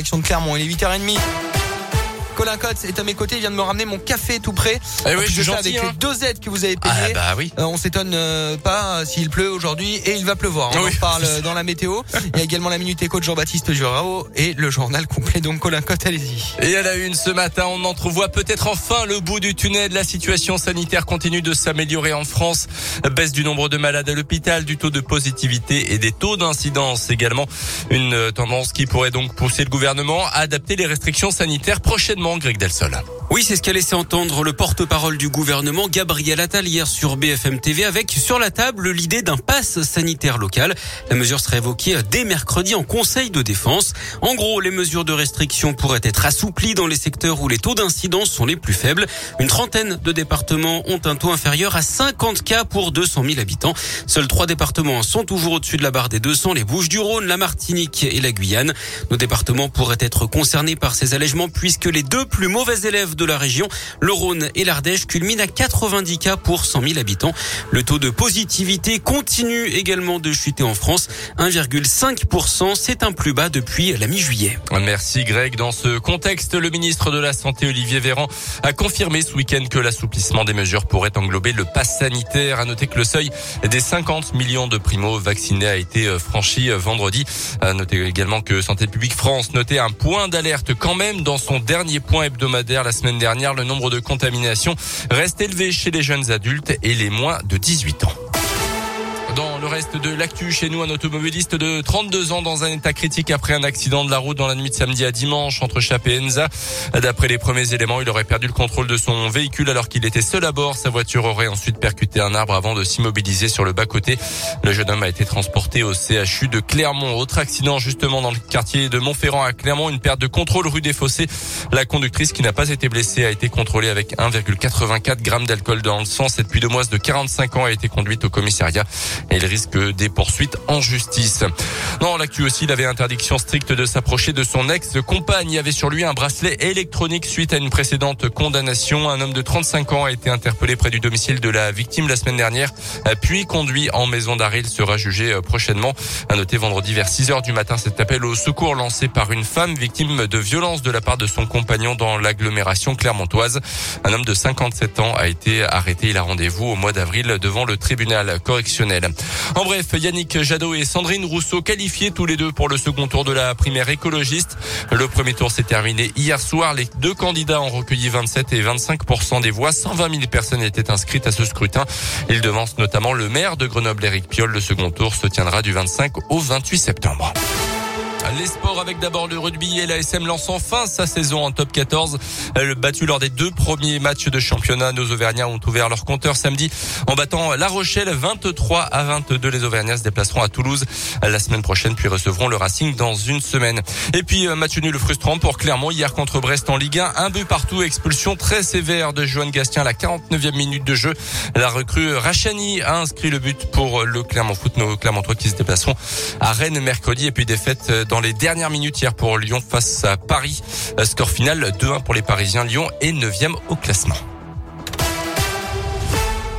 direction de Clermont. Il est 8h30. Colin Cotte est à mes côtés, il vient de me ramener mon café tout prêt. Eh oui, je suis gentil, avec hein. les deux aides que vous avez payées. Ah bah oui. Euh, on s'étonne euh, pas euh, s'il pleut aujourd'hui et il va pleuvoir. On Oui, en parle dans la météo. Il y a également la minute éco de Jean-Baptiste Jurao et le journal complet. Donc Colin Cotte, allez-y. Et à la une ce matin, on entrevoit peut-être enfin le bout du tunnel. La situation sanitaire continue de s'améliorer en France. Baisse du nombre de malades à l'hôpital, du taux de positivité et des taux d'incidence également. Une tendance qui pourrait donc pousser le gouvernement à adapter les restrictions sanitaires prochainement, Oui, c'est ce qu'a laissé entendre le porte-parole du gouvernement, Gabriel Attal, hier sur BFM TV, avec sur la table l'idée d'un pass sanitaire local. La mesure serait évoquée dès mercredi en Conseil de défense. En gros, les mesures de restriction pourraient être assouplies dans les secteurs où les taux d'incidence sont les plus faibles. Une trentaine de départements ont un taux inférieur à 50 cas pour 200 000 habitants. Seuls trois départements sont toujours au-dessus de la barre des 200, les Bouches-du-Rhône, la Martinique et la Guyane. Nos départements pourraient être concernés par ces allègements puisque les deux plus mauvais élèves de la région, le Rhône et l'Ardèche, culminent à 90 cas pour 100 000 habitants. Le taux de positivité continue également de chuter en France. 1,5%, c'est un plus bas depuis la mi-juillet. Merci Greg. Dans ce contexte, le ministre de la Santé Olivier Véran a confirmé ce week-end que l'assouplissement des mesures pourrait englober le pass sanitaire. À noter que le seuil des 50 millions de primo-vaccinés a été euh, franchi euh, vendredi. À noter également que Santé publique France notait un point d'alerte quand même dans son dernier point hebdomadaire la semaine dernière. Le nombre de contaminations reste élevé chez les jeunes adultes et les moins de 18 ans. Reste de l'actu, chez nous, un automobiliste de 32 ans dans un état critique après un accident de la route dans la nuit de samedi à dimanche entre Chap et Enza. D'après les premiers éléments, il aurait perdu le contrôle de son véhicule alors qu'il était seul à bord. Sa voiture aurait ensuite percuté un arbre avant de s'immobiliser sur le bas-côté. Le jeune homme a été transporté au CHU de Clermont. Autre accident justement dans le quartier de Montferrand à Clermont, une perte de contrôle rue des Fossés. La conductrice qui n'a pas été blessée a été contrôlée avec 1,84 grammes d'alcool dans le sang. Cette puidemoise de 45 ans a été conduite au commissariat et il risque des poursuites en justice. Dans l'actu aussi, il avait interdiction stricte de s'approcher de son ex-compagne. Il avait sur lui un bracelet électronique suite à une précédente condamnation. Un homme de 35 ans a été interpellé près du domicile de la victime la semaine dernière, puis conduit en maison d'arrêt. Il sera jugé euh, prochainement. À noter vendredi vers 6 heures du matin cet appel au secours lancé par une femme victime de violence de la part de son compagnon dans l'agglomération clermontoise. Un homme de 57 ans a été arrêté. Il a rendez-vous au mois d'avril devant le tribunal correctionnel. En bref, Yannick Jadot et Sandrine Rousseau qualifiés tous les deux pour le second tour de la primaire écologiste. Le premier tour s'est terminé hier soir. Les deux candidats ont recueilli 27 et 25% des voix. 120 000 personnes étaient inscrites à ce scrutin. Ils devancent notamment le maire de Grenoble, Éric Piolle. Le second tour se tiendra du 25 au 28 septembre. Les sports avec d'abord le rugby et la SM lance enfin sa saison en top 14. Le battu lors des deux premiers matchs de championnat, nos Auvergnats ont ouvert leur compteur samedi en battant La Rochelle 23 à 22. Les Auvergnats se déplaceront à Toulouse la semaine prochaine puis recevront le Racing dans une semaine. Et puis euh, match nul frustrant pour Clermont hier contre Brest en Ligue 1. Un but partout, expulsion très sévère de Johan Gastien à la 49e minute de jeu. La recrue Rachani a inscrit le but pour le Clermont Foot, nos Clermontois qui se déplaceront à Rennes mercredi et puis défaite dans les dernières minutes hier pour Lyon face à Paris. Score final 2-1 pour les Parisiens. Lyon est 9e au classement.